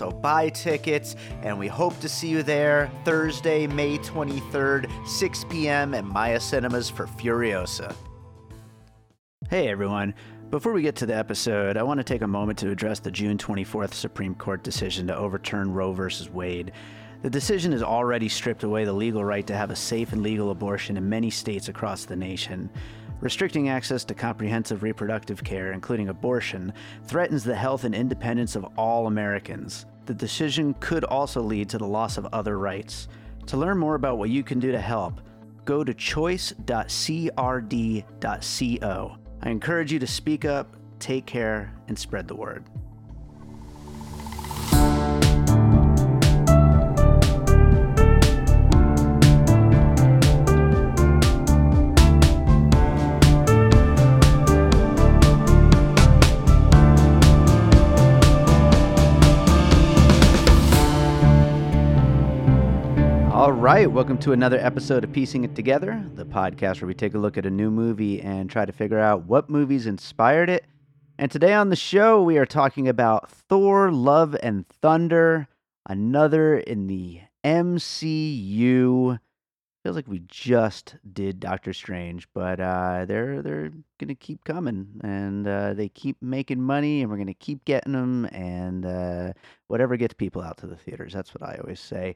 buy tickets, and we hope to see you there Thursday, May 23rd, 6 p.m. at Maya Cinemas for Furiosa. Hey everyone. Before we get to the episode, I want to take a moment to address the June 24th Supreme Court decision to overturn Roe v. Wade. The decision has already stripped away the legal right to have a safe and legal abortion in many states across the nation. Restricting access to comprehensive reproductive care, including abortion, threatens the health and independence of all Americans. The decision could also lead to the loss of other rights. To learn more about what you can do to help, go to choice.crd.co. I encourage you to speak up, take care, and spread the word. All right, welcome to another episode of Piecing It Together, the podcast where we take a look at a new movie and try to figure out what movies inspired it. And today on the show, we are talking about Thor Love and Thunder, another in the MCU. Feels like we just did Doctor Strange, but uh, they're they're gonna keep coming, and uh, they keep making money, and we're gonna keep getting them, and uh, whatever gets people out to the theaters. That's what I always say.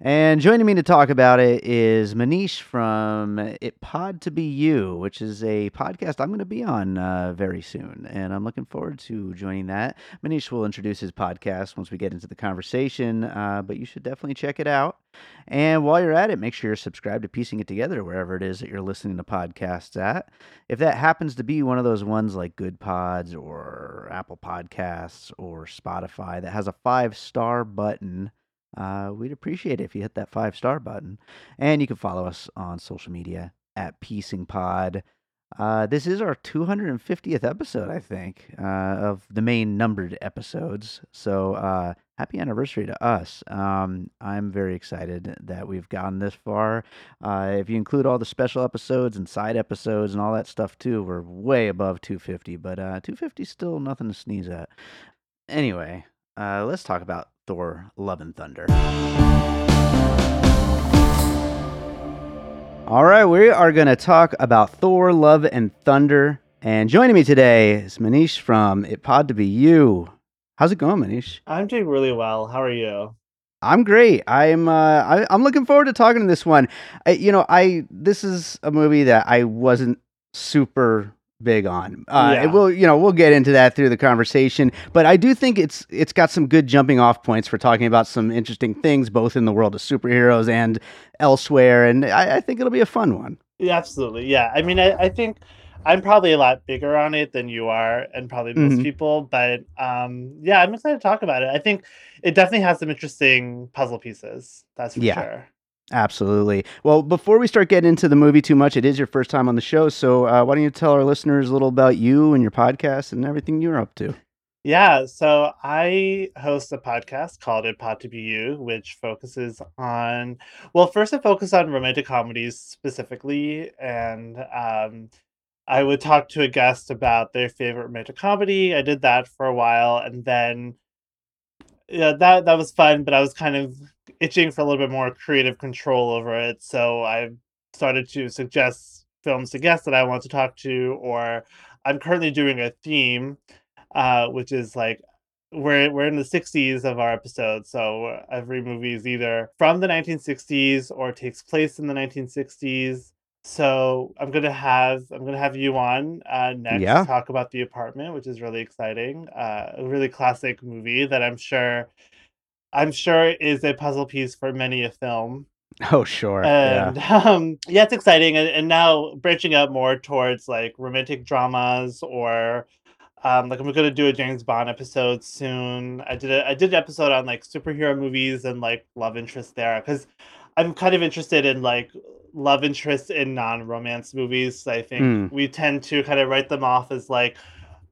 And joining me to talk about it is Manish from It Pod to Be You, which is a podcast I'm going to be on uh, very soon, and I'm looking forward to joining that. Manish will introduce his podcast once we get into the conversation, uh, but you should definitely check it out. And while you're at it, make sure you're subscribed to Piecing It Together wherever it is that you're listening to podcasts at. If that happens to be one of those ones like Goodpods or Apple Podcasts or Spotify that has a five star button, uh, we'd appreciate it if you hit that five star button. And you can follow us on social media at Piecing Pod. Uh, this is our 250th episode, I think, uh, of the main numbered episodes. So uh, happy anniversary to us. Um, I'm very excited that we've gotten this far. Uh, if you include all the special episodes and side episodes and all that stuff too, we're way above 250, but uh, 250 is still nothing to sneeze at. Anyway, uh, let's talk about Thor Love and Thunder. All right, we are going to talk about Thor Love and Thunder. And joining me today is Manish from It Pod to Be You. How's it going, Manish? I'm doing really well. How are you? I'm great. I'm uh, I, I'm looking forward to talking to this one. I, you know, I this is a movie that I wasn't super big on. Uh, Yeah. We'll you know we'll get into that through the conversation, but I do think it's it's got some good jumping off points for talking about some interesting things, both in the world of superheroes and elsewhere. And I, I think it'll be a fun one. Yeah, absolutely. Yeah. I mean, I, I think I'm probably a lot bigger on it than you are, and probably most Mhm. people. But um, yeah, I'm excited to talk about it. I think it definitely has some interesting puzzle pieces. That's for Yeah. sure. Absolutely. Well, before we start getting into the movie too much, it is your first time on the show, so uh, why don't you tell our listeners a little about you and your podcast and everything you're up to? Yeah, so I host a podcast called It Pod to Be You, which focuses on, well, first it focuses on romantic comedies specifically, and um, I would talk to a guest about their favorite romantic comedy. I did that for a while, and then yeah, that that was fun, but I was kind of itching for a little bit more creative control over it, so I've started to suggest films to guests that I want to talk to, or I'm currently doing a theme uh, which is like we're we're in the 60s of our episode, so every movie is either from the 1960s or takes place in the 1960s. So I'm gonna have I'm gonna have you on uh, next Yeah. to talk about the apartment, which is really exciting. Uh, a really classic movie that I'm sure I'm sure is a puzzle piece for many a film. Oh, sure. yeah. And um, yeah, it's exciting. And, and now branching out more towards like romantic dramas or Um, like I'm gonna do a James Bond episode soon. I did a I did an episode on like superhero movies and like love interest there because I'm kind of interested in like love interest in non-romance movies. I think Mm. we tend to kind of write them off as like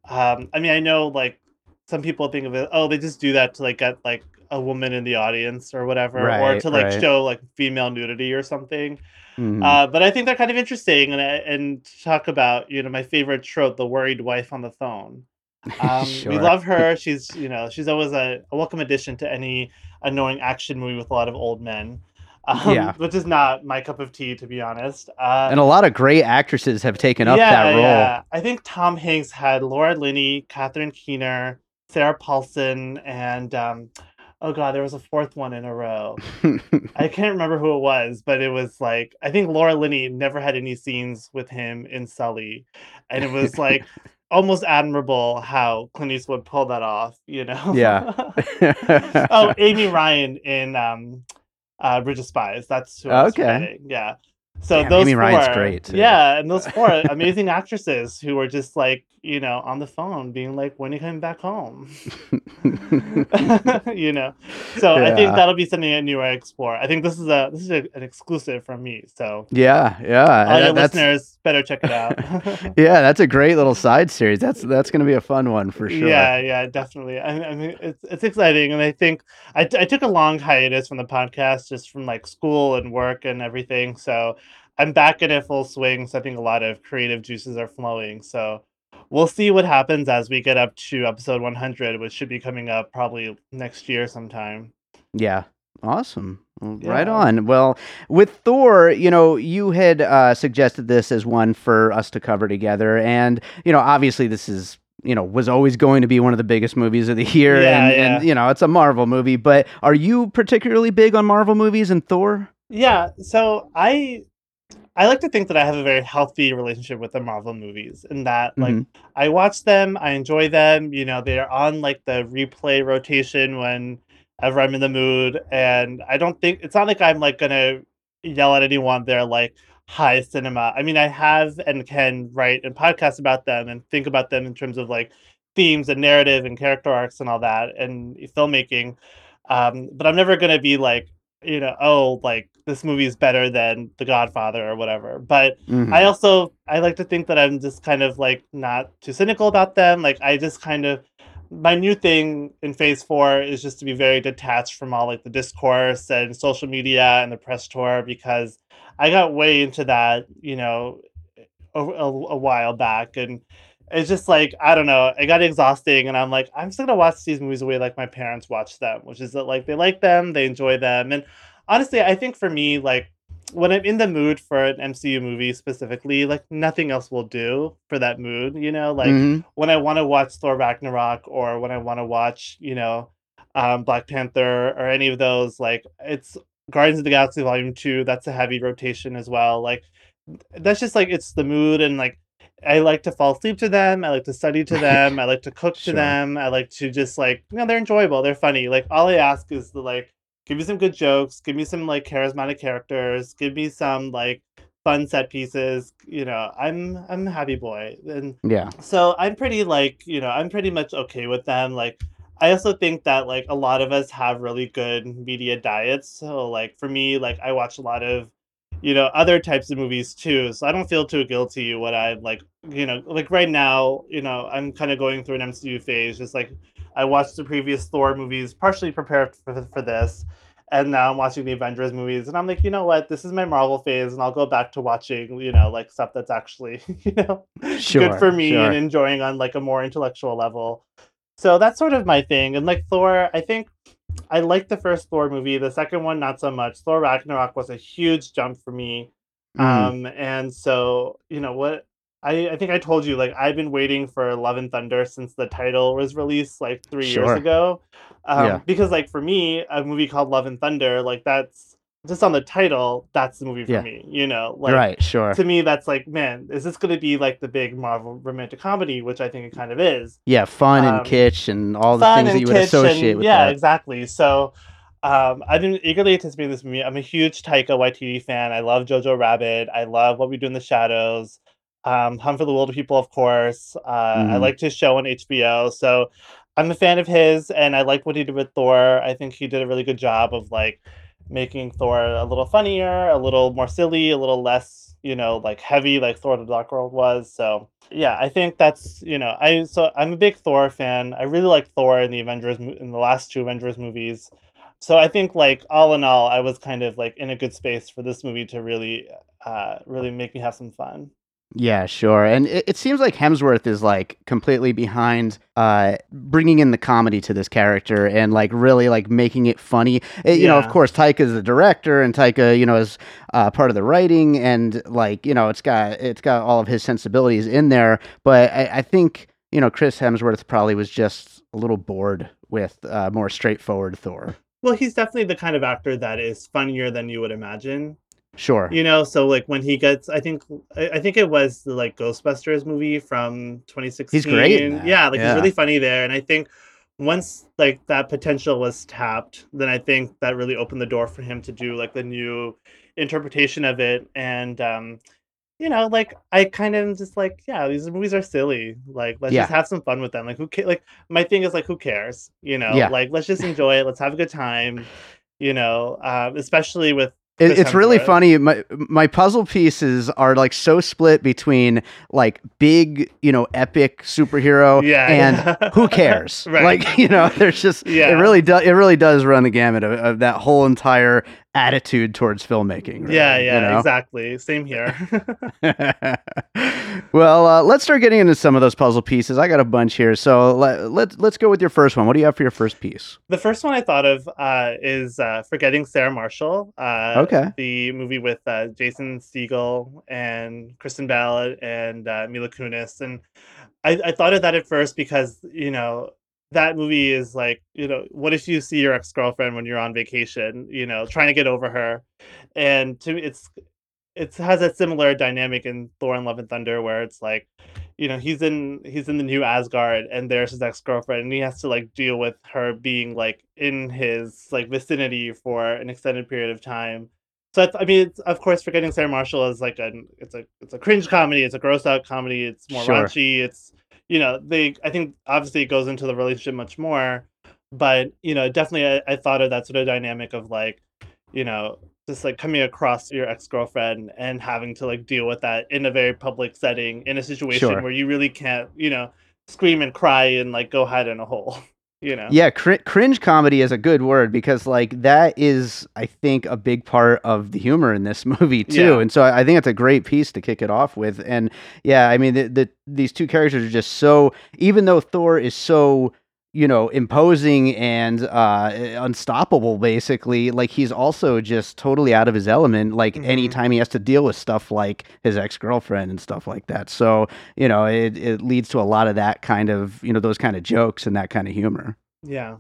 um I mean I know like some people think of it oh they just do that to like get like a woman in the audience or whatever or to like right. show like female nudity or something. Mhm. Uh, but I think they're kind of interesting, and and talk about you know my favorite trope, the worried wife on the phone. Um, We love her. She's you know she's always a, a welcome addition to any annoying action movie with a lot of old men. Um, Yeah. which is not my cup of tea to be honest. Uh, and a lot of great actresses have taken up that role. I think Tom Hanks had Laura Linney, Catherine Keener, Sarah Paulson, and um, oh god, there was a fourth one in a row. I can't remember who it was, but it was like I think Laura Linney never had any scenes with him in Sully, and it was like almost admirable how Clint Eastwood pulled that off. You know? Yeah. oh, Amy Ryan in um, uh, Bridge of Spies. That's who I was Okay. Yeah. So Damn, those Amy four, Ryan's great, too. Yeah, and those four amazing actresses who were just like you know on the phone, being like, "When are you coming back home?" you know. So I think that'll be something I knew I explore. I think this is a this is a, an exclusive from me. So yeah, yeah. all your that's, listeners better check it out. yeah, that's a great little side series. That's that's going to be a fun one for sure. Yeah, yeah, definitely. I, I mean, it's it's exciting, and I think I I took a long hiatus from the podcast, just from like school and work and everything. So I'm back in it full swing. So I think a lot of creative juices are flowing. So we'll see what happens as we get up to episode 100, which should be coming up probably next year sometime. Yeah. Awesome. Well, Right on. Well, with Thor, you know, you had uh, suggested this as one for us to cover together. And, you know, obviously this is, you know, was always going to be one of the biggest movies of the year. Yeah, and, yeah. and, you know, it's a Marvel movie. But are you particularly big on Marvel movies and Thor? Yeah, so I I like to think that I have a very healthy relationship with the Marvel movies in that like Mhm. I watch them, I enjoy them, you know, they're on like the replay rotation whenever I'm in the mood and I don't think it's not like I'm like gonna yell at anyone they're like high cinema. I mean I have and can write and podcast about them and think about them in terms of like themes and narrative and character arcs and all that and filmmaking. Um, but I'm never gonna be like you know, oh, like this movie is better than The Godfather or whatever. But Mhm. I also I like to think that I'm just kind of like not too cynical about them. Like I just kind of my new thing in phase four is just to be very detached from all like the discourse and social media and the press tour because I got way into that, you know, a, a, a while back and it's just like I don't know. It got exhausting, and I'm like, I'm just gonna watch these movies the way like my parents watch them, which is that like they like them, they enjoy them, and honestly, I think for me, like when I'm in the mood for an MCU movie specifically, like nothing else will do for that mood. You know, like Mhm. when I want to watch Thor Ragnarok or when I want to watch, you know, um, Black Panther or any of those, like it's Guardians of the Galaxy Volume Two. That's a heavy rotation as well. Like that's just like it's the mood and like I like to fall asleep to them. I like to study to them. I like to cook to Sure. them. I like to just like you know they're enjoyable. They're funny. Like all I ask is to like give me some good jokes. Give me some like charismatic characters. Give me some like fun set pieces. You know, I'm I'm a happy boy and Yeah. so i'm pretty like you know i'm pretty much okay with them like i also think that like a lot of us have really good media diets so like for me like i watch a lot of you know other types of movies too so i don't feel too guilty what i like you know like right now you know i'm kind of going through an mcu phase just like i watched the previous thor movies partially prepared for, for this and now i'm watching the avengers movies and i'm like you know what this is my marvel phase and i'll go back to watching you know like stuff that's actually you know Sure, good for me sure. and enjoying on like a more intellectual level. So that's sort of my thing. And like Thor, I think I liked the first Thor movie. The second one, not so much. Thor Ragnarok was a huge jump for me. Mhm. Um, and so you know what I, I think I told you like I've been waiting for Love and Thunder since the title was released like three Sure. years ago. Um, Yeah. because like for me, a movie called Love and Thunder, like that's just on the title, that's the movie for Yeah. me. You know, like right. Sure. to me that's like man is this going to be like the big marvel romantic comedy which i think it kind of is Yeah. Fun and um, kitsch and all the things that you would associate and- with yeah that. exactly so um, I've been eagerly anticipating this movie. I'm a huge Taika Waititi fan. I love Jojo Rabbit. I love What We Do in the Shadows. Um, Hunt for the Wilderpeople, of course. Uh, I Mhm. liked his show on HBO, so I'm a fan of his, and I like what he did with Thor. I think he did a really good job of like making Thor a little funnier, a little more silly, a little less, you know, like heavy, like Thor: The Dark World was. So yeah, I think that's you know, I so I'm a big Thor fan. I really like Thor in the Avengers in the last two Avengers movies. So I think like all in all, I was kind of like in a good space for this movie to really, uh, really make me have some fun. Yeah, sure. And it, it seems like Hemsworth is like completely behind uh bringing in the comedy to this character and like really like making it funny. Uh, you know, of course, course, is the director and Taika, you know, is uh, part of the writing and like you know, it's got it's got all of his sensibilities in there. But I, I think you know, Chris Hemsworth probably was just a little bored with uh, more straightforward Thor. Well, he's definitely the kind of actor that is funnier than you would imagine. Sure. You know, so like when he gets, I think, I think it was the like Ghostbusters movie from 2016. He's great Yeah, like yeah. he's really funny there, and I think once like that potential was tapped, then I think that really opened the door for him to do like the new interpretation of it, and um, you know, like I kind of just like, yeah, these movies are silly. Like, let's Yeah. just have some fun with them. Like, who ca- like my thing is like, who cares? You know, Yeah. like let's just enjoy it. Let's have a good time. You know, um, especially with It, it's really Hemsworth. funny. My my puzzle pieces are like so split between like big, you know, epic superhero yeah, and yeah. who cares? right? Like you know, there's just Yeah. it really does it really does run the gamut of, of that whole entire attitude towards filmmaking. really, yeah, yeah, you know? exactly. Same here. well, uh, let's start getting into some of those puzzle pieces. I got a bunch here, so let, let let's go with your first one. What do you have for your first piece? the first one I thought of uh, is uh, "Forgetting Sarah Marshall." Uh, Okay. the movie with uh, Jason Segel and Kristen Bell and uh, Mila Kunis, and I, I thought of that at first because you know that movie is like you know what if you see your ex girlfriend when you're on vacation, you know, trying to get over her, and to me it's it has a similar dynamic in Thor and Love and Thunder where it's like you know he's in he's in the new Asgard and there's his ex girlfriend and he has to like deal with her being like in his like vicinity for an extended period of time. So I, I mean, it's, of course, forgetting Sarah Marshall is like an it's a it's a cringe comedy, it's a gross out comedy, it's more Sure. raunchy. It's you know they I think obviously it goes into the relationship much more, but you know definitely I, I thought of that sort of dynamic of like you know just like coming across your ex-girlfriend and having to like deal with that in a very public setting in a situation Sure. where you really can't you know scream and cry and like go hide in a hole you know Yeah, cr- cringe comedy is a good word because like that is, I think, a big part of the humor in this movie too. Yeah. And so I I think it's a great piece to kick it off with. And yeah, I mean, the, the these two characters are just so. Even though Thor is so you know imposing and uh unstoppable basically like he's also just totally out of his element like Mhm. anytime he has to deal with stuff like his ex-girlfriend and stuff like that. So you know it, it leads to a lot of that kind of you know those kind of jokes and that kind of humor. Yeah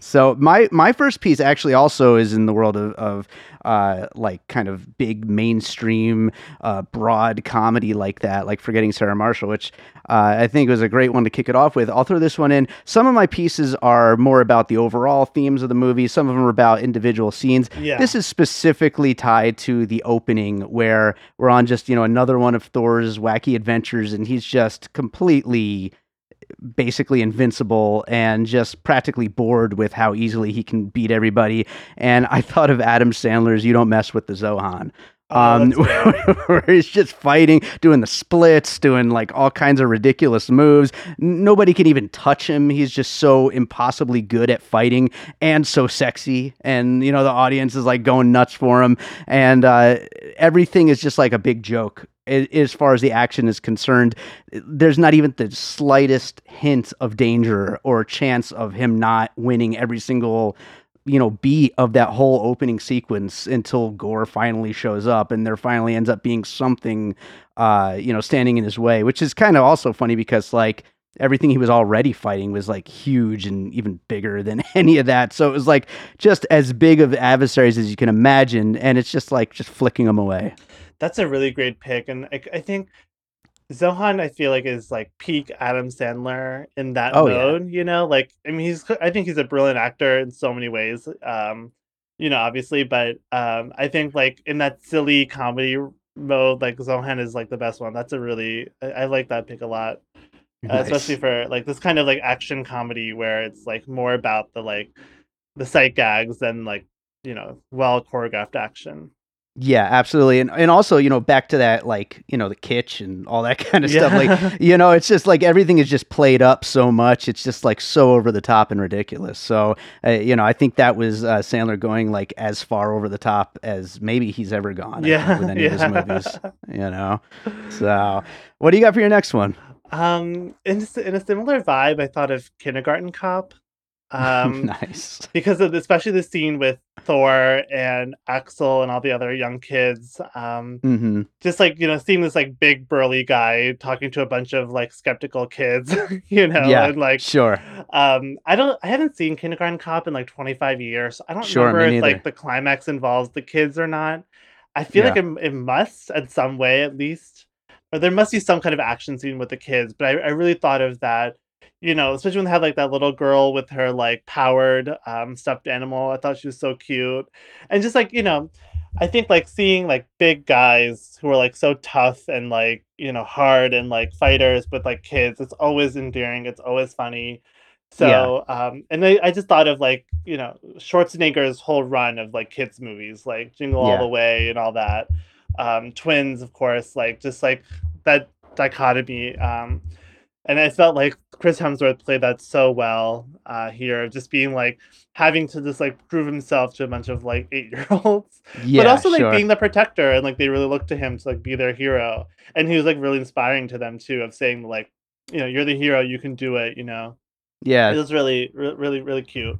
so my my first piece actually also is in the world of, of uh, like kind of big mainstream uh, broad comedy like that, like Forgetting Sarah Marshall, which uh, I think was a great one to kick it off with. I'll throw this one in. Some of my pieces are more about the overall themes of the movie. Some of them are about individual scenes. yeah This is specifically tied to the opening where we're on just, you know, another one of Thor's wacky adventures and he's just completely basically invincible and just practically bored with how easily he can beat everybody. And I thought of Adam Sandler's You Don't Mess with the Zohan. Oh, Um, great. where he's just fighting, doing the splits, doing like all kinds of ridiculous moves. Nobody can even touch him. He's just so impossibly good at fighting and so sexy. And, you know, the audience is like going nuts for him. And uh, everything is just like a big joke as far as the action is concerned. There's not even the slightest hint of danger or chance of him not winning every single you know beat of that whole opening sequence until Gorr finally shows up and there finally ends up being something uh you know standing in his way which is kind of also funny because like everything he was already fighting was like huge and even bigger than any of that so it was like just as big of adversaries as you can imagine and it's just like just flicking them away That's a really great pick, and I, I think Zohan, I feel like is like peak Adam Sandler in that Oh, yeah. mode. You know, like I mean, he's I think he's a brilliant actor in so many ways. Um, you know, obviously, but um, I think like in that silly comedy mode, like Zohan is like the best one. That's a really I, I like that pick a lot. Uh, Nice. especially for like this kind of like action comedy where it's like more about the like the sight gags than like you know well choreographed action. Yeah, absolutely. And and also, you know, back to that like, you know, the kitsch and all that kind of stuff. Like, you know, it's just like everything is just played up so much. It's just like so over the top and ridiculous. So, uh, you know, I think that was uh, Sandler going like as far over the top as maybe he's ever gone I think, yeah, with any yeah. of his movies, you know. So, what do you got for your next one? Um, in in a similar vibe, I thought of Kindergarten Cop. Um, nice. because of especially the scene with Thor and Axel and all the other young kids. Um, hmm just like you know, seeing this like big burly guy talking to a bunch of like skeptical kids, you know, Yeah, and like Sure. um, I don't, I haven't seen Kindergarten Cop in like twenty five years. I don't Sure, remember if like the climax involves the kids or not. I feel like it, it must in some way at least, or there must be some kind of action scene with the kids. But I, I really thought of that, you know, especially when they had like that little girl with her like powered um, stuffed animal. I thought she was so cute, and just like you know, I think like seeing like big guys who are like so tough and like you know hard and like fighters with like kids. It's always endearing. It's always funny. So, um, and I, I just thought of like, you know, Schwarzenegger's whole run of like kids movies, like Jingle All the Way and all that. Um, Twins, of course, like just like that dichotomy. Um, and I felt like Chris Hemsworth played that so well uh, here, just being like having to just like prove himself to a bunch of like eight year olds, Yeah. but also like sure. being the protector and like they really looked to him to like be their hero. And he was like really inspiring to them too, of saying like, you know, you're the hero, you can do it, you know. yeah. It was really, re- really, really cute.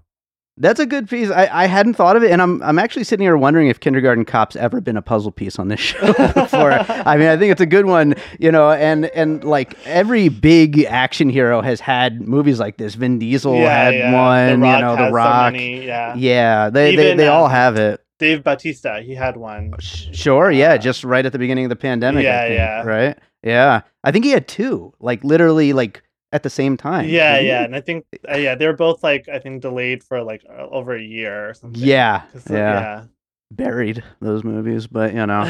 That's a good piece. I, I hadn't thought of it, and I'm I'm actually sitting here wondering if Kindergarten Cop's ever been a puzzle piece on this show before. I mean, I think it's a good one, you know, and and like every big action hero has had movies like this. Vin Diesel had one, you know, The Rock. So many, yeah. yeah, they they, Even, they all um, have it. Dave Bautista, he had one. Sh- Sure, yeah, uh, just right at the beginning of the pandemic. Yeah, think, yeah. right, yeah. I think he had two, like literally, like at the same time. Yeah, yeah, and I think uh, yeah, they're both like I think delayed for like over a year or something. Yeah, uh, yeah. Buried those movies, but you know.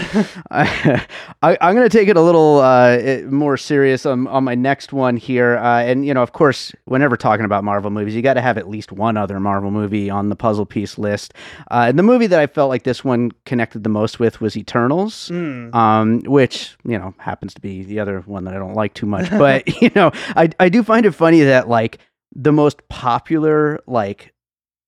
I, I, I'm going to take it a little uh, eh, more serious on, on my next one here. Uh, and, you know, of course, whenever talking about Marvel movies, you got to have at least one other Marvel movie on the puzzle piece list. Uh, and the movie that I felt like this one connected the most with was Eternals. Mm. Um, which you know happens to be the other one that I don't like too much, but you know I I do find it funny that like the most popular like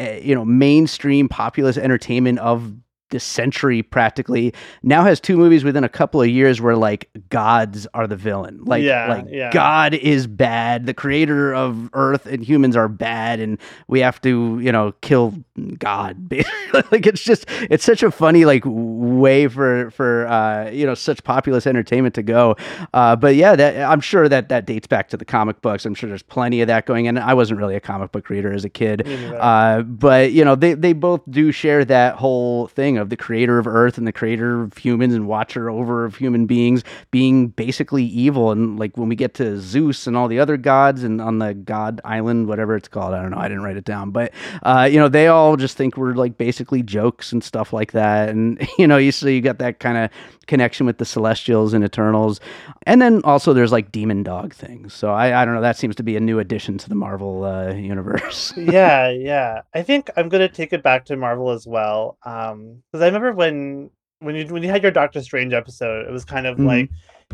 uh, you know mainstream populist entertainment of the century practically now has two movies within a couple of years where like gods are the villain. Like Yeah, like yeah. god is bad. The creator of earth and humans are bad and we have to you know kill god. Like it's just it's such a funny like way for for uh you know such populist entertainment to go. Uh but yeah that i'm sure that that dates back to the comic books. I'm sure there's plenty of that going in i wasn't really a comic book reader as a kid. Uh, but you know, they they both do share that whole thing of the creator of Earth and the creator of humans and watcher over of human beings being basically evil. And like when we get to Zeus and all the other gods and on the God Island, whatever it's called, I don't know, I didn't write it down, but uh, you know, they all just think we're like basically jokes and stuff like that. And you know, you so you got that kind of connection with the Celestials and Eternals, and then also there's like demon dog things. So I I don't know, that seems to be a new addition to the Marvel uh, universe. yeah, yeah. I think I'm gonna take it back to Marvel as well. Um, because I remember when when you when you had your Doctor Strange episode, it was kind of Mhm. like,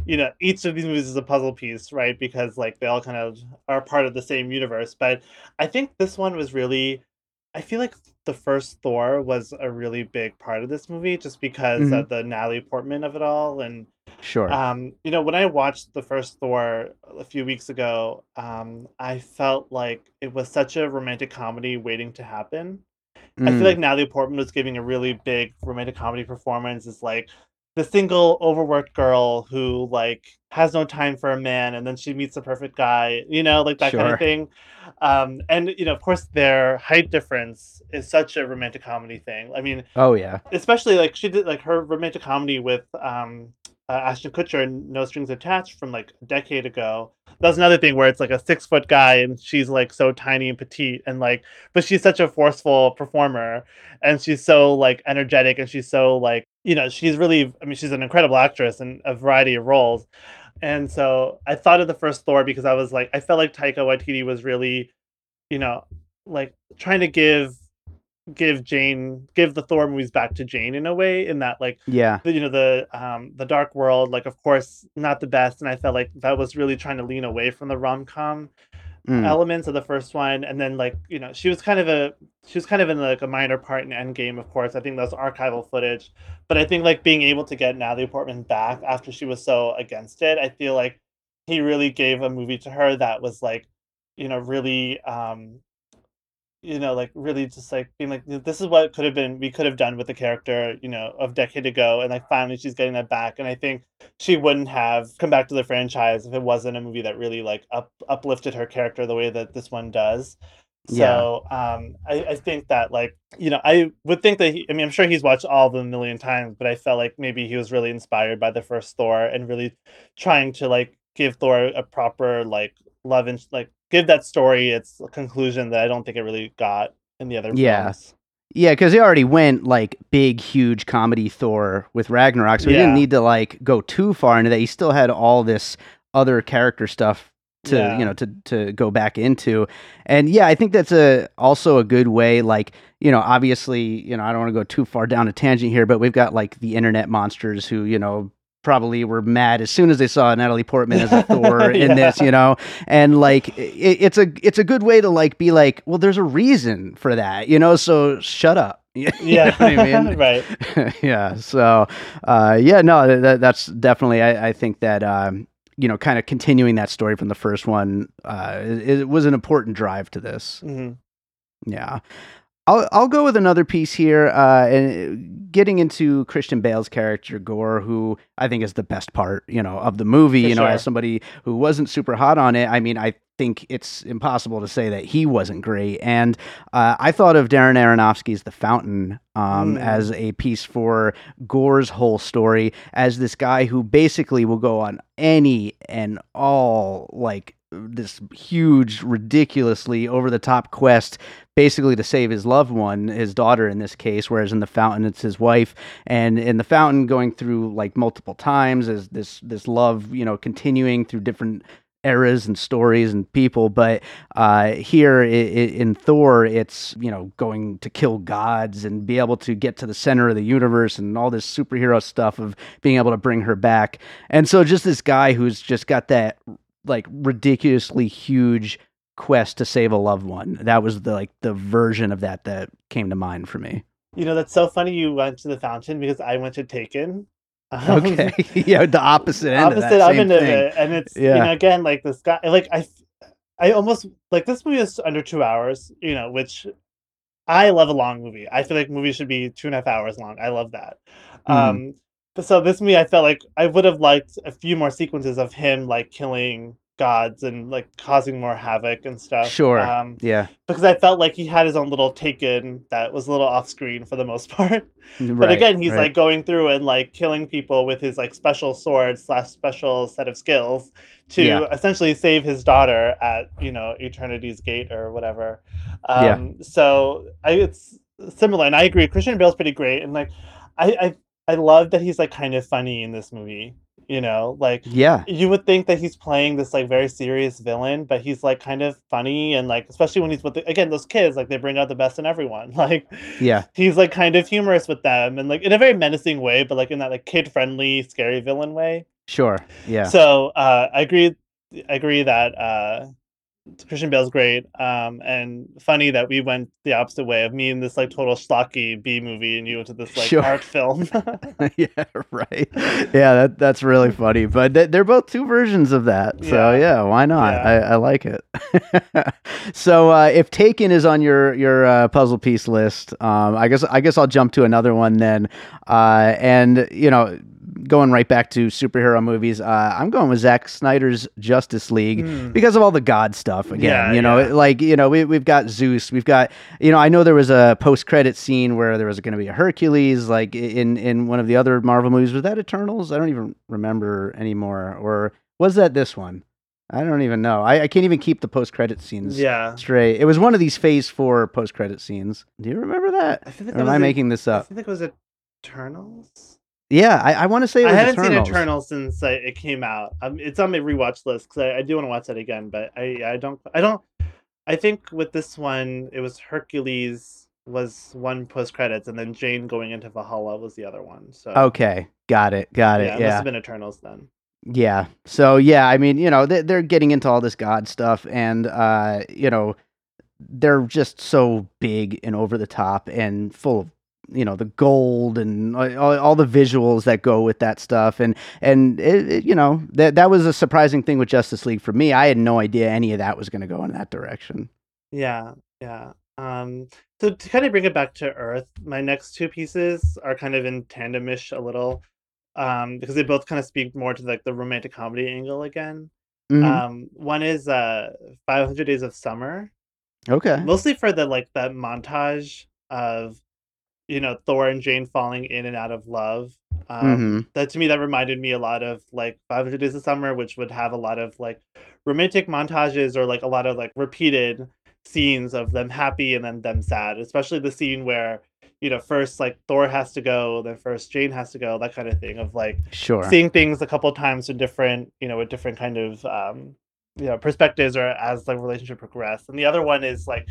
you know, each of these movies is a puzzle piece, right? Because like they all kind of are part of the same universe. But I think this one was really, I feel like the first Thor was a really big part of this movie, just because Mhm. of the Natalie Portman of it all, and Sure. um, you know, when I watched the first Thor a few weeks ago, um, I felt like it was such a romantic comedy waiting to happen. I Mm. feel like Natalie Portman was giving a really big romantic comedy performance. It's like the single overworked girl who like has no time for a man and then she meets the perfect guy, you know, like that kind of thing. Um, and you know, of course their height difference is such a romantic comedy thing. I mean, Oh yeah. especially like she did like her romantic comedy with um uh, Ashton Kutcher No Strings Attached from like a decade ago. That's another thing where it's like a six foot guy and she's like so tiny and petite and like, but she's such a forceful performer and she's so like energetic and she's so like you know, she's really, I mean, she's an incredible actress in a variety of roles. And so I thought of the first Thor because I was like, I felt like Taika Waititi was really, you know, like trying to give give Jane give the Thor movies back to Jane in a way in that like Yeah. the, you know the um the dark world like of course not the best and I felt like that was really trying to lean away from the rom-com Mm. elements of the first one and then like you know she was kind of a she was kind of in like a minor part in Endgame of course I think that's archival footage but I think like being able to get Natalie Portman back after she was so against it I feel like he really gave a movie to her that was like you know really um you know like really just like being like this is what could have been we could have done with the character you know of decade ago and like finally she's getting that back and i think she wouldn't have come back to the franchise if it wasn't a movie that really like up uplifted her character the way that this one does Yeah. so um I, I think that like you know i would think that he, i mean i'm sure he's watched all of them a million times but i felt like maybe he was really inspired by the first thor and really trying to like give thor a proper like love and like give that story its conclusion that i don't think it really got in the other Yeah. films. Yeah, because he already went like big, huge comedy Thor with Ragnarok, so he didn't need to like go too far into that. He still had all this other character stuff to Yeah. you know to to go back into, and yeah, I think that's a also a good way. Like you know, obviously, you know, I don't want to go too far down a tangent here, but we've got like the internet monsters who you know probably were mad as soon as they saw Natalie Portman as a Thor in Yeah. this, you know, and like it, it's a it's a good way to like be like, well, there's a reason for that, you know, so shut up. You know yeah I mean? right yeah. So, uh, yeah, no, that, that's definitely. I, I think that um, you know, kind of continuing that story from the first one, uh, it, it was an important drive to this. hmm Yeah. I'll I'll go with another piece here, uh, and getting into Christian Bale's character Gorr, who I think is the best part, you know, of the movie. For you know, sure. as somebody who wasn't super hot on it, I mean, I think it's impossible to say that he wasn't great. And uh, I thought of Darren Aronofsky's The Fountain um, Mm. as a piece for Gorr's whole story, as this guy who basically will go on any and all like this huge, ridiculously over the top quest basically to save his loved one, his daughter in this case, whereas in the fountain it's his wife. And in the fountain, going through like multiple times as this this love, you know, continuing through different eras and stories and people. But uh, here i- i- in Thor, it's you know going to kill gods and be able to get to the center of the universe and all this superhero stuff of being able to bring her back. And so just this guy who's just got that like ridiculously huge quest to save a loved one. That was the like the version of that that came to mind for me. you know that's so funny you went to the fountain because i went to taken Um, Okay, yeah, the opposite end of opposite that of same end of it and it's you Yeah. know again like this guy like i i almost like this movie is under two hours you know which i love a long movie i feel like movies should be two and a half hours long i love that Mhm. um but so this movie i felt like i would have liked a few more sequences of him like killing gods and like causing more havoc and stuff Sure. um Yeah, because i felt like he had his own little taken that was a little off screen for the most part but right, again, he's right. like going through and like killing people with his like special sword slash special set of skills to Yeah. essentially save his daughter at you know Eternity's Gate or whatever. Um, Yeah. So I, it's similar, and I agree. Christian Bale's pretty great, and like I I I love that he's like kind of funny in this movie. You know, like yeah, you would think that he's playing this like very serious villain, but he's like kind of funny and like especially when he's with the, again those kids like they bring out the best in everyone. Like yeah, he's like kind of humorous with them and like in a very menacing way, but like in that like kid friendly, scary villain way. sure, yeah, So uh, I agree. I agree that uh, Christian Bale's great, um, and funny that we went the opposite way of me in this like total schlocky B movie, and you went to this like Sure. art film. yeah, right. Yeah, that that's really funny. But th- they're both two versions of that. So Yeah. yeah, why not? Yeah. I, I like it. so uh, if Taken is on your your uh, puzzle piece list, um, I guess I guess I'll jump to another one then. Uh, and you know, going right back to superhero movies, uh, I'm going with Zack Snyder's Justice League Hmm. because of all the God stuff again. Yeah, you know, yeah. like you know, we we've got Zeus, we've got you know, I know there was a post credit scene where there was going to be a Hercules, like in in one of the other Marvel movies. Was that Eternals? I don't even remember anymore. Or was that this one? I don't even know. I, I can't even keep the post credit scenes yeah. straight. It was one of these Phase Four post credit scenes. Do you remember that? I feel like Or am I in- making this up? I think it was Eternals. Yeah, I, I want to say it I haven't Eternals. seen Eternal since I, it came out. Um, it's on my rewatch list because I, I do want to watch that again, but I I don't I don't. I think with this one, it was Hercules was one post credits, and then Jane going into Valhalla was the other one. So Okay, got it, got yeah, it. it must have been Eternals then. yeah. So yeah, I mean, you know, they, they're getting into all this God stuff, and uh, you know, they're just so big and over the top and full of you know the gold and all, all the visuals that go with that stuff and and it, it, you know that that was a surprising thing with Justice League for me I had no idea any of that was going to go in that direction Yeah, yeah. Um, so to kind of bring it back to Earth, my next two pieces are kind of in tandemish a little, um, because they both kind of speak more to like the romantic comedy angle again. Mhm. Um, one is uh 500 Days of Summer, okay mostly for the like that montage of you know Thor and Jane falling in and out of love. Um, Mhm. That to me that reminded me a lot of like 500 Days of Summer, which would have a lot of like romantic montages or like a lot of like repeated scenes of them happy and then them sad. Especially the scene where you know first like Thor has to go, then first Jane has to go, that kind of thing of like sure seeing things a couple times in different you know with different kind of um you know perspectives or as the relationship progressed and the other one is like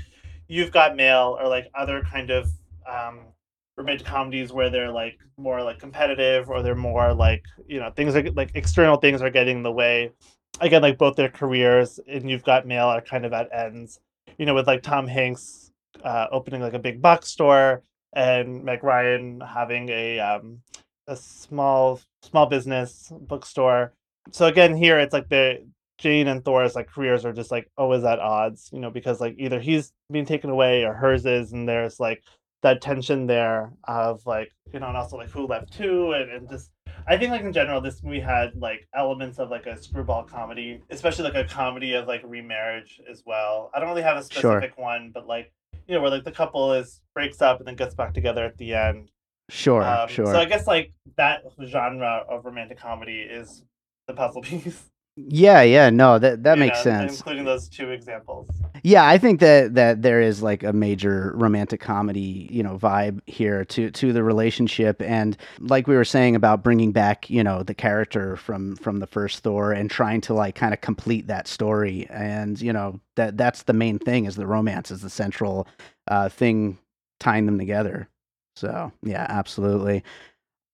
you've got mail or like other kind of um romantic comedies where they're like more like competitive or they're more like you know things are like external things are getting in the way again like both their careers and you've got mail are kind of at ends you know with like tom hanks uh opening like a big box store and meg ryan having a um a small small business bookstore. So again, here it's like the Jane and Thor's like careers are just like always at odds, you know, because like either he's being taken away or hers is, and there's like that tension there of like you know, and also like who left who, and, and just I think like in general, this movie had like elements of like a screwball comedy, especially like a comedy of like remarriage as well. I don't really have a Sure. specific one, but like you know, where like the couple is breaks up and then gets back together at the end. sure Um, sure So I guess like that genre of romantic comedy is the puzzle piece. Yeah yeah no that that you makes know, sense Including those two examples. Yeah, I think that that there is like a major romantic comedy, you know, vibe here to to the relationship and like we were saying about bringing back, you know, the character from from the first Thor and trying to like kind of complete that story and, you know, that that's the main thing is the romance is the central uh thing tying them together. So, yeah, absolutely.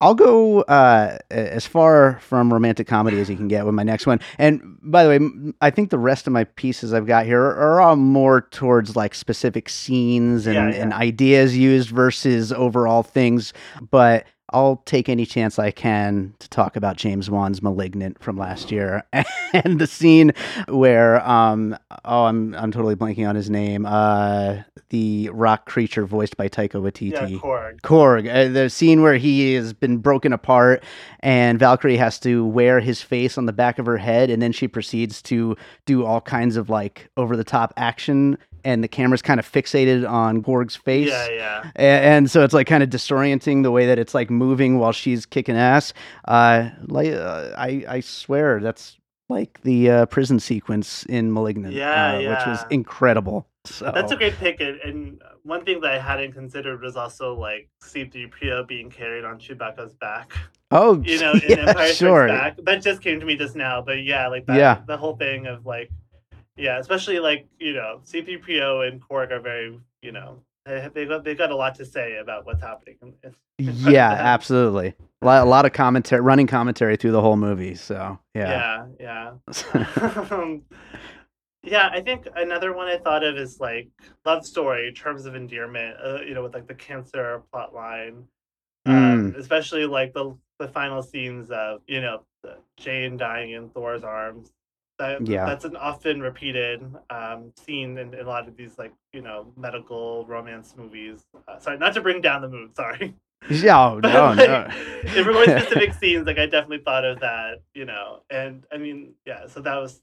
I'll go uh, as far from romantic comedy as you can get with my next one. And by the way, I think the rest of my pieces I've got here are, all more towards like specific scenes and, Yeah, and ideas used versus overall things. But I'll take any chance I can to talk about James Wan's *Malignant* from last year and the scene where um oh I'm I'm totally blanking on his name uh the rock creature voiced by Taika Waititi. Yeah, Korg. Korg, uh, the scene where he has been broken apart and Valkyrie has to wear his face on the back of her head and then she proceeds to do all kinds of like over the top action and the camera's kind of fixated on Korg's face. Yeah, yeah. A- And, so it's like kind of disorienting the way that it's like moving while she's kicking ass. Uh, like uh, I, I swear that's like the uh, prison sequence in *Malignant*, Yeah, uh, which was incredible. So That's a great pick. And, and one thing that I hadn't considered was also like C3PO being carried on Chewbacca's back. oh, You know, in yeah, Empire sure. Back. That just came to me just now. But yeah, like that, Yeah. the whole thing of like, yeah, especially like, you know, C3PO and Korg are very, you know, they, got, they got a lot to say about what's happening. in- in- Yeah, absolutely. A lot, a lot of commentary, running commentary through the whole movie. So yeah, yeah, yeah. um, yeah, I think another one I thought of is like love story in terms of endearment. Uh, you know, with like the cancer plot line, um, especially like the the final scenes of you know Jane dying in Thor's arms. That, Yeah. that's an often repeated um, scene in, in a lot of these like you know medical romance movies. Uh, sorry, not to bring down the mood. Sorry. yeah. Oh, But, no, like, no. if we're going specific scenes, like I definitely thought of that, you know, and I mean, yeah, so that was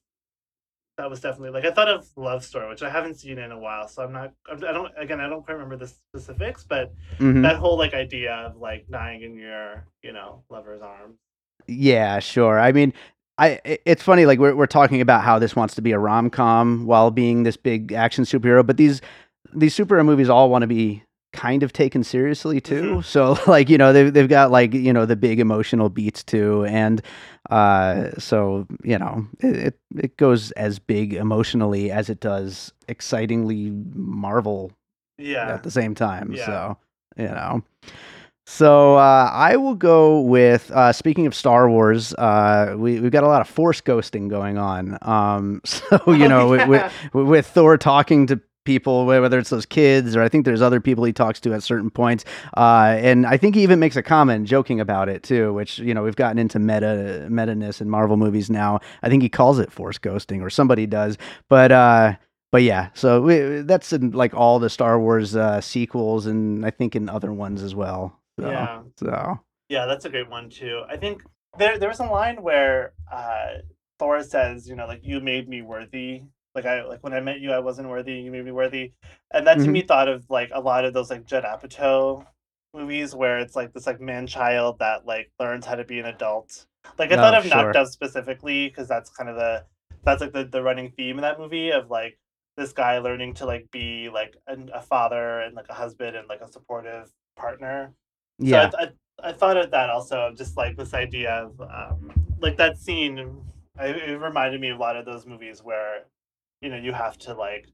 that was definitely like I thought of Love Story, which I haven't seen in a while, so I'm not, I'm- don't, again, I don't quite remember the specifics, but Mhm. that whole like idea of like dying in your, you know, lover's arms. Yeah, sure. I mean, I it's funny like we're we're talking about how this wants to be a rom com while being this big action superhero, but these these superhero movies all want to be kind of taken seriously too. Mhm. So like you know they've they've got like you know the big emotional beats too, and uh, so you know it, it it goes as big emotionally as it does excitingly Marvel Yeah. at the same time. Yeah. So you know. So uh, I will go with. Uh, speaking of Star Wars, uh, we we've got a lot of Force ghosting going on. Um, so you Oh, know, with, yeah. with, with Thor talking to people, whether it's those kids or I think there's other people he talks to at certain points, uh, and I think he even makes a comment joking about it too. Which you know we've gotten into meta meta ness in Marvel movies now. I think he calls it Force ghosting or somebody does, but. uh but yeah, so we, that's in like all the Star Wars uh, sequels, and I think in other ones as well. So, Yeah. So Yeah, that's a great one too. I think there there was a line where uh Thor says, you know, like you made me worthy. Like I like when I met you I wasn't worthy, you made me worthy. And that to Mhm. me thought of like a lot of those like Judd Apatow movies where it's like this like man child that like learns how to be an adult. Like I thought Oh, of sure. Knocked Up specifically because that's kind of the that's like the, the running theme in that movie of like this guy learning to like be like an, a father and like a husband and like a supportive partner. Yeah, So I, I, I thought of that also, of just like this idea of um, like that scene. I, it reminded me of a lot of those movies where, you know, you have to like,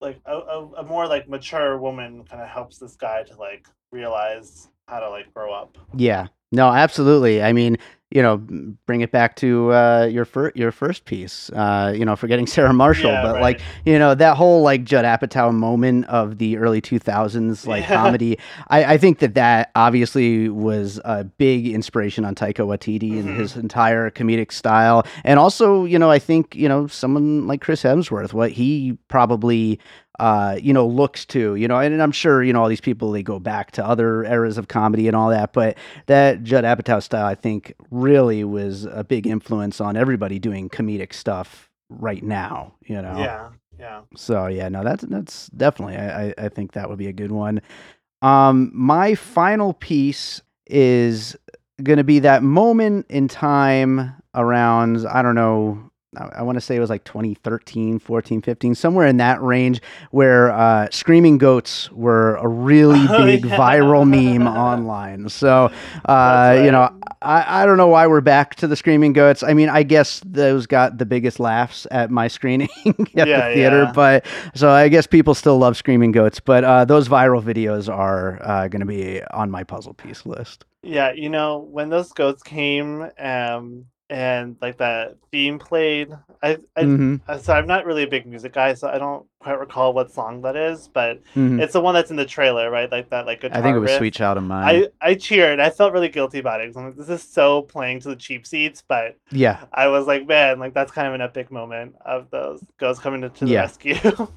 like a, a, a more like mature woman kind of helps this guy to like realize how to like grow up. yeah, no, absolutely. I mean, you know, bring it back to uh, your fir- your first piece. Uh, you know, forgetting Sarah Marshall, Yeah, but right. like you know that whole like Judd Apatow moment of the early two thousands like Yeah. comedy. I, I think that that obviously was a big inspiration on Taika Waititi and Mhm. his entire comedic style, and also you know I think you know someone like Chris Hemsworth, what he probably uh, you know, looks to, you know, and I'm sure, you know, all these people, they go back to other eras of comedy and all that, but that Judd Apatow style, I think, really was a big influence on everybody doing comedic stuff right now, you know? Yeah, yeah. So yeah, no, that's that's definitely I, I think that would be a good one. Um, my final piece is gonna be that moment in time around I don't know. I, I want to say it was like 2013, 14, 15, somewhere in that range, where uh, screaming goats were a really Oh, big yeah. viral meme online. So, uh, That's you know. I, I don't know why we're back to the screaming goats. I mean, I guess those got the biggest laughs at my screening at Yeah, the theater, yeah. but so I guess people still love screaming goats. But uh, those viral videos are uh, going to be on my puzzle piece list. Yeah, you know, when those goats came, um, and like that theme played, I, I hmm Uh, So I'm not really a big music guy, so I don't quite recall what song that is, but hmm it's the one that's in the trailer, right? Like that, like. I think it was riff. "Sweet Child of Mine." I I cheered. I felt really guilty about it like, this is so playing to the cheap seats, but yeah, I was like, man, like that's kind of an epic moment of those ghosts coming to, to the Yeah. rescue.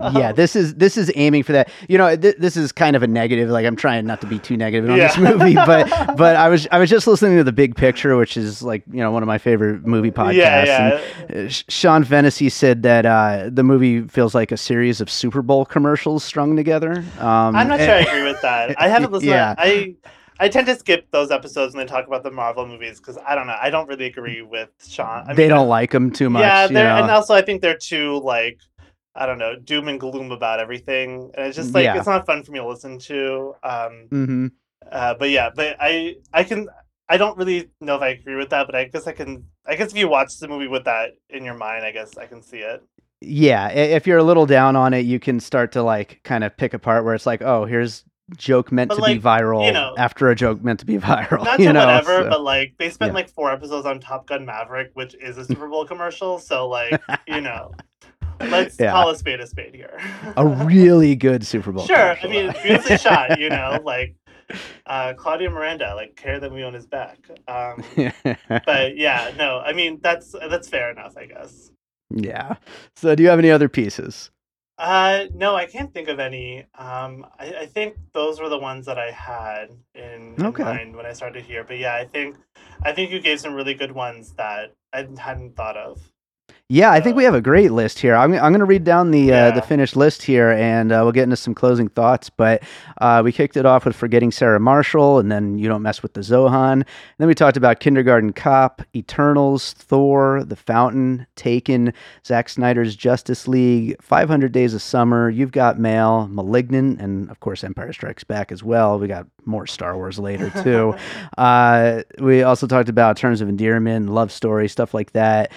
yeah. This is this is aiming for that. You know, th- this is kind of a negative. Like I'm trying not to be too negative on this movie, but but I was I was just listening to the Big Picture, which is like you know one of my favorite movie podcasts. yeah, yeah. Sean Fennessy said that uh, the movie feels like a series of Super Bowl commercials strung together. Um, I'm not and- sure I agree with that. I haven't listened. Yeah. To, I I tend to skip those episodes when they talk about the Marvel movies because I don't know. I don't really agree with Sean. I they don't like him too much. yeah, you know? and also I think they're too like I don't know doom and gloom about everything, and it's just like Yeah. it's not fun for me to listen to. Um, Mhm. uh, but yeah, but I I can I don't really know if I agree with that, but I guess I can. I guess if you watch the movie with that in your mind, I guess I can see it. Yeah, if you're a little down on it, you can start to like kind of pick apart where it's like, oh, here's joke meant But, to like, be viral you know- after a joke meant to be viral. Not you to know, whatever, so- but like they spent yeah. like four episodes on Top Gun Maverick, which is a Super Bowl commercial. So like you know, let's Yeah. call a spade a spade here. a really good Super Bowl. Sure, I mean, beautifully shot. You know, like uh, Claudio Miranda, like care that we on his back. Um, but yeah, no, I mean that's that's fair enough, I guess. yeah. So, do you have any other pieces? Uh, no, I can't think of any. Um, I, I think those were the ones that I had in, in Okay. mind when I started here. But yeah, I think I think you gave some really good ones that I hadn't thought of. Yeah, I think we have a great list here. I'm, I'm going to read down the uh, the finished list here, and uh, we'll get into some closing thoughts. But uh, we kicked it off with "Forgetting Sarah Marshall," and then "You Don't Mess with the Zohan." And then we talked about "Kindergarten Cop," "Eternals," "Thor," "The Fountain," "Taken," Zack Snyder's Justice League, "500 Days of Summer," "You've Got Mail," "Malignant," and of course "Empire Strikes Back" as well. We got more Star Wars later too. uh, we also talked about terms of endearment, love story, stuff like that.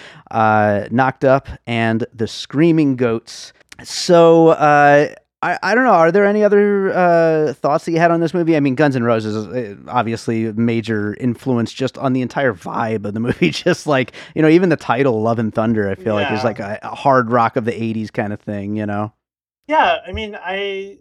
Knocked Up and The Screaming Goats. So, uh, I, I don't know. Are there any other uh, thoughts that you had on this movie? I mean, Guns N' Roses is uh, obviously a major influence just on the entire vibe of the movie. Just like, you know, even the title, Love and Thunder, I feel like is like a, a hard rock of the 80s kind of thing, you know? Yeah, I mean, I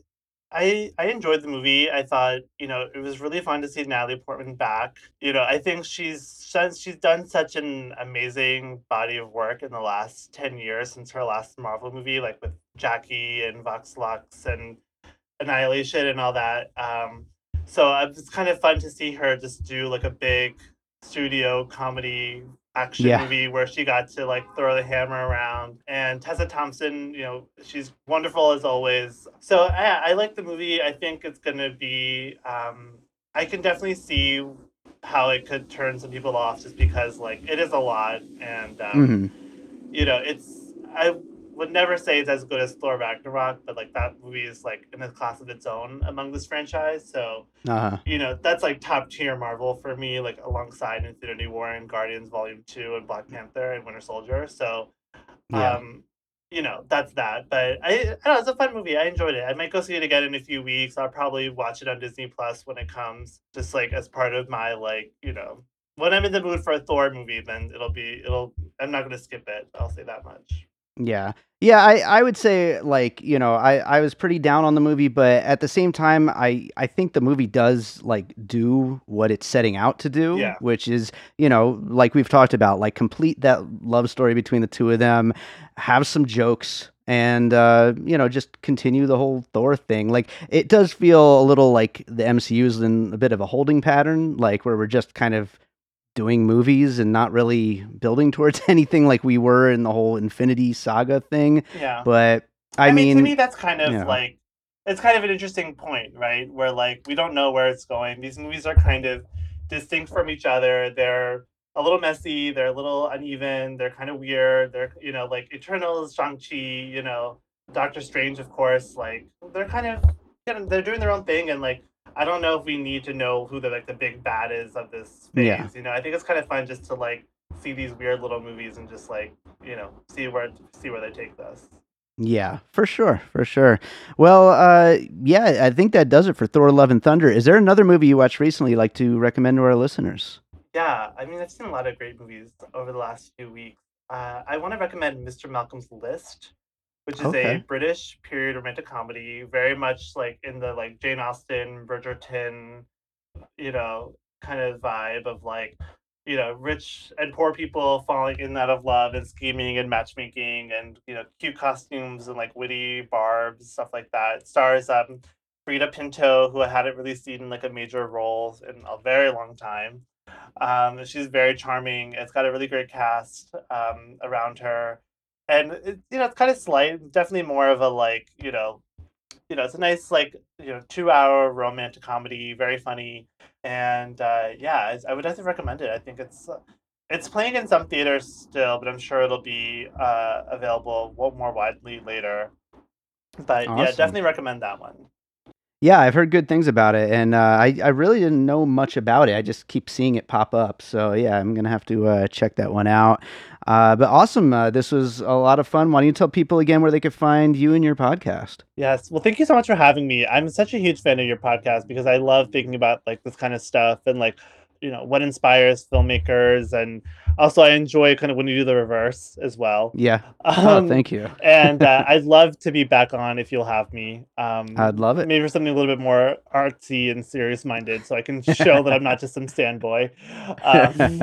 I I enjoyed the movie. I thought, you know, it was really fun to see Natalie Portman back. You know, I think she's since she's done such an amazing body of work in the last 10 years since her last Marvel movie, like with Jackie and Vox Lux and Annihilation and all that. Um, so uh, it's kind of fun to see her just do like a big studio comedy action Yeah. movie where she got to like throw the hammer around. And Tessa Thompson, you know, she's wonderful as always. So I, I like the movie. I think it's gonna be. Um, I can definitely see how it could turn some people off just because like it is a lot and um, hmm you know, it's I would never say it's as good as Thor Ragnarok, but like that movie is like in a class of its own among this franchise. So Uh-huh. you know, that's like top tier Marvel for me, like alongside Infinity War and Guardians Volume Two and Black Panther and Winter Soldier. So Yeah. um you know, that's that. But I, I know, it's a fun movie. I enjoyed it. I might go see it again in a few weeks. I'll probably watch it on Disney Plus when it comes, just like as part of my like, you know, when I'm in the mood for a Thor movie, then it'll be it'll I'm not gonna skip it. I'll say that much. Yeah. Yeah, I, I would say like, you know, I, I was pretty down on the movie, but at the same time I, I think the movie does like do what it's setting out to do, Yeah. which is, you know, like we've talked about, like complete that love story between the two of them, have some jokes and uh, you know, just continue the whole Thor thing. Like it does feel a little like the MCU is in a bit of a holding pattern, like where we're just kind of doing movies and not really building towards anything like we were in the whole Infinity Saga thing. Yeah. But I, I, mean, mean, to me, that's kind of you know. like it's kind of an interesting point, right? Where like we don't know where it's going. These movies are kind of distinct from each other. They're a little messy. They're a little uneven. They're kind of weird. They're you know like Eternals, Shang Chi, you know, Doctor Strange, of course. Like they're kind of you know, they're doing their own thing, and like I don't know if we need to know who the like the big bad is of this phase. Yeah. You know, I think it's kind of fun just to like see these weird little movies and just like you know see where see where they take us. yeah, for sure, for sure. Well, uh, yeah, I think that does it for Thor: Love and Thunder. Is there another movie you watched recently you'd like to recommend to our listeners? Yeah, I mean, I've seen a lot of great movies over the last few weeks. Uh, I want to recommend Mr. Malcolm's List, which is Okay. a British period romantic comedy, very much like in the like Jane Austen, Bridgerton, you know, kind of vibe of like, you know, rich and poor people falling in and out of love and scheming and matchmaking and you know, cute costumes and like witty barbs, stuff like that. It stars um Freida Pinto, who I hadn't really seen in like a major role in a very long time. Um, she's very charming. It's got a really great cast um, around her, and it, you know it's kind of slight. Definitely more of a like you know, you know it's a nice like you know two hour romantic comedy, very funny, and uh, yeah, it's, I would definitely recommend it. I think it's uh, it's playing in some theaters still, but I'm sure it'll be uh, available more widely later. But yeah, definitely recommend that one. Yeah, I've heard good things about it, and uh, I I really didn't know much about it. I just keep seeing it pop up. So yeah, I'm gonna have to uh, check that one out. Uh, but awesome, uh, this was a lot of fun. Why don't you tell people again where they could find you and your podcast? Yes. Well, thank you so much for having me. I'm such a huge fan of your podcast because I love thinking about like this kind of stuff and like, you know, what inspires filmmakers. And also, I enjoy kind of when you do the reverse as well. Yeah. Oh, Um, thank you. and uh, I'd love to be back on if you'll have me. Um, I'd love it. maybe for something a little bit more artsy and serious minded so I can show that I'm not just some stand boy. Um,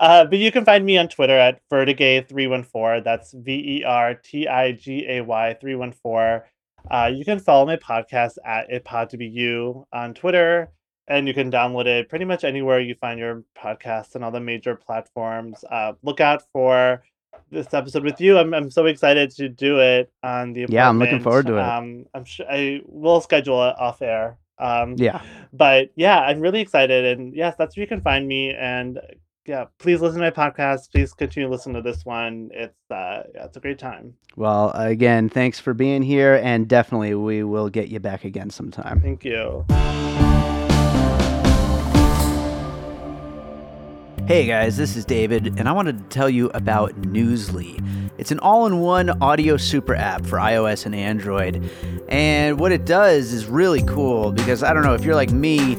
uh, but you can find me on Twitter at Vertigay314. That's V E R T I G A Y 314. Uh, you can follow my podcast at It Pod to Be You on Twitter, and you can download it pretty much anywhere you find your podcasts and all the major platforms. Uh, look out for this episode with you. I'm I'm so excited to do it on the. Yeah, I'm looking forward to it. Um, I'm sure I will schedule it off air. Um, Yeah. but yeah, I'm really excited, and yes, that's where you can find me. And yeah, please listen to my podcast. Please continue to listen to this one. It's uh, yeah, it's a great time. Well, again, thanks for being here, and definitely we will get you back again sometime. Thank you. Hey guys, this is David, and I wanted to tell you about Newsly. It's an all in one audio super app for iOS and Android. And what it does is really cool because I don't know if you're like me,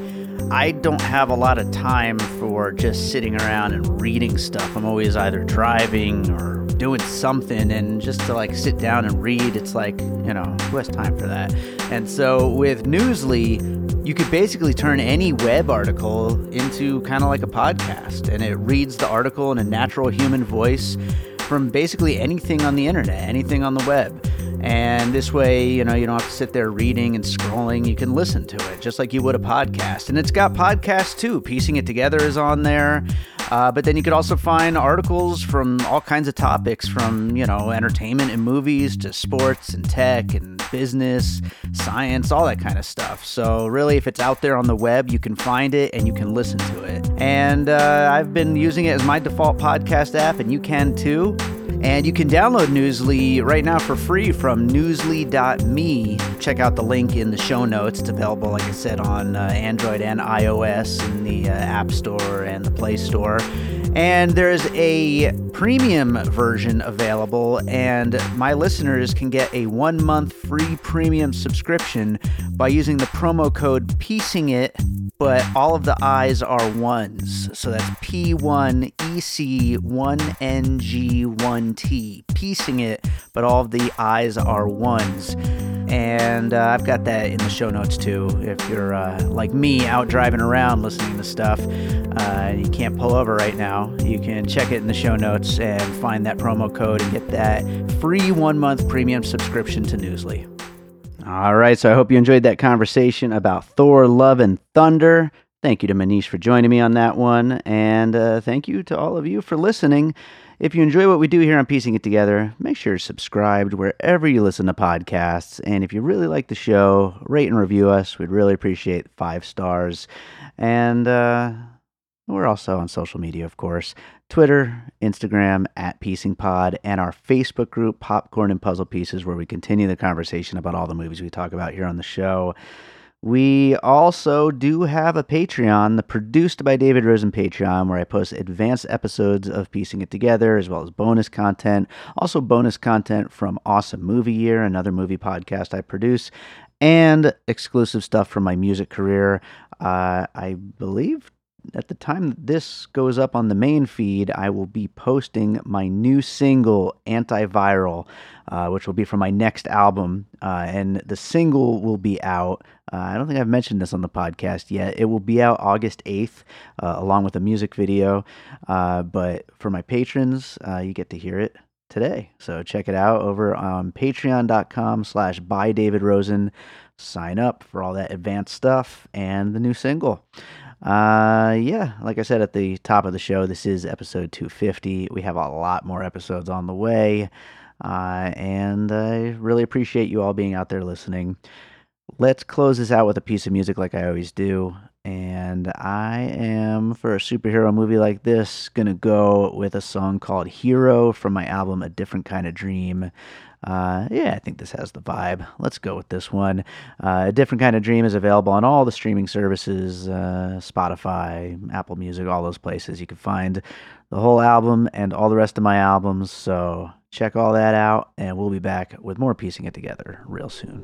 I don't have a lot of time for just sitting around and reading stuff. I'm always either driving or doing something, and just to like sit down and read, it's like, you know, who has time for that? And so with Newsly, you could basically turn any web article into kind of like a podcast, and it reads the article in a natural human voice from basically anything on the internet, anything on the web. And this way, you know, you don't have to sit there reading and scrolling. You can listen to it just like you would a podcast. And it's got podcasts too. Piecing It Together is on there. Uh, but then you could also find articles from all kinds of topics from, you know, entertainment and movies to sports and tech and business, science, all that kind of stuff. So, really, if it's out there on the web, you can find it and you can listen to it. And uh, I've been using it as my default podcast app, and you can too. And you can download Newsly right now for free from newsly.me. Check out the link in the show notes. It's available, like I said, on uh, Android and iOS in the uh, App Store and the Play Store. And there's a premium version available, and my listeners can get a one month free premium subscription by using the promo code Piecing It but all of the I's are ones. So that's P1EC1NG1T. Piecing it, but all of the I's are ones. And uh, I've got that in the show notes too. If you're uh, like me out driving around listening to stuff uh, and you can't pull over right now, you can check it in the show notes and find that promo code and get that free one month premium subscription to Newsly. All right, so I hope you enjoyed that conversation about Thor, Love, and Thunder. Thank you to Manish for joining me on that one, and uh, thank you to all of you for listening. If you enjoy what we do here on Piecing It Together, make sure you're subscribed wherever you listen to podcasts. And if you really like the show, rate and review us. We'd really appreciate five stars. And uh, we're also on social media, of course Twitter, Instagram, at Piecing Pod, and our Facebook group, Popcorn and Puzzle Pieces, where we continue the conversation about all the movies we talk about here on the show. We also do have a Patreon, the Produced by David Rosen Patreon, where I post advanced episodes of Piecing It Together, as well as bonus content. Also, bonus content from Awesome Movie Year, another movie podcast I produce, and exclusive stuff from my music career. Uh, I believe at the time that this goes up on the main feed, I will be posting my new single, Antiviral, uh, which will be from my next album. Uh, and the single will be out. Uh, I don't think I've mentioned this on the podcast yet. It will be out August 8th, uh, along with a music video. Uh, but for my patrons, uh, you get to hear it today. So check it out over on patreon.com slash by David Rosen. Sign up for all that advanced stuff and the new single. Uh, yeah, like I said at the top of the show, this is episode 250. We have a lot more episodes on the way. Uh, and I really appreciate you all being out there listening. Let's close this out with a piece of music like I always do. And I am, for a superhero movie like this, going to go with a song called Hero from my album A Different Kind of Dream. Uh, yeah, I think this has the vibe. Let's go with this one. Uh, a Different Kind of Dream is available on all the streaming services uh, Spotify, Apple Music, all those places. You can find the whole album and all the rest of my albums. So check all that out, and we'll be back with more Piecing It Together real soon.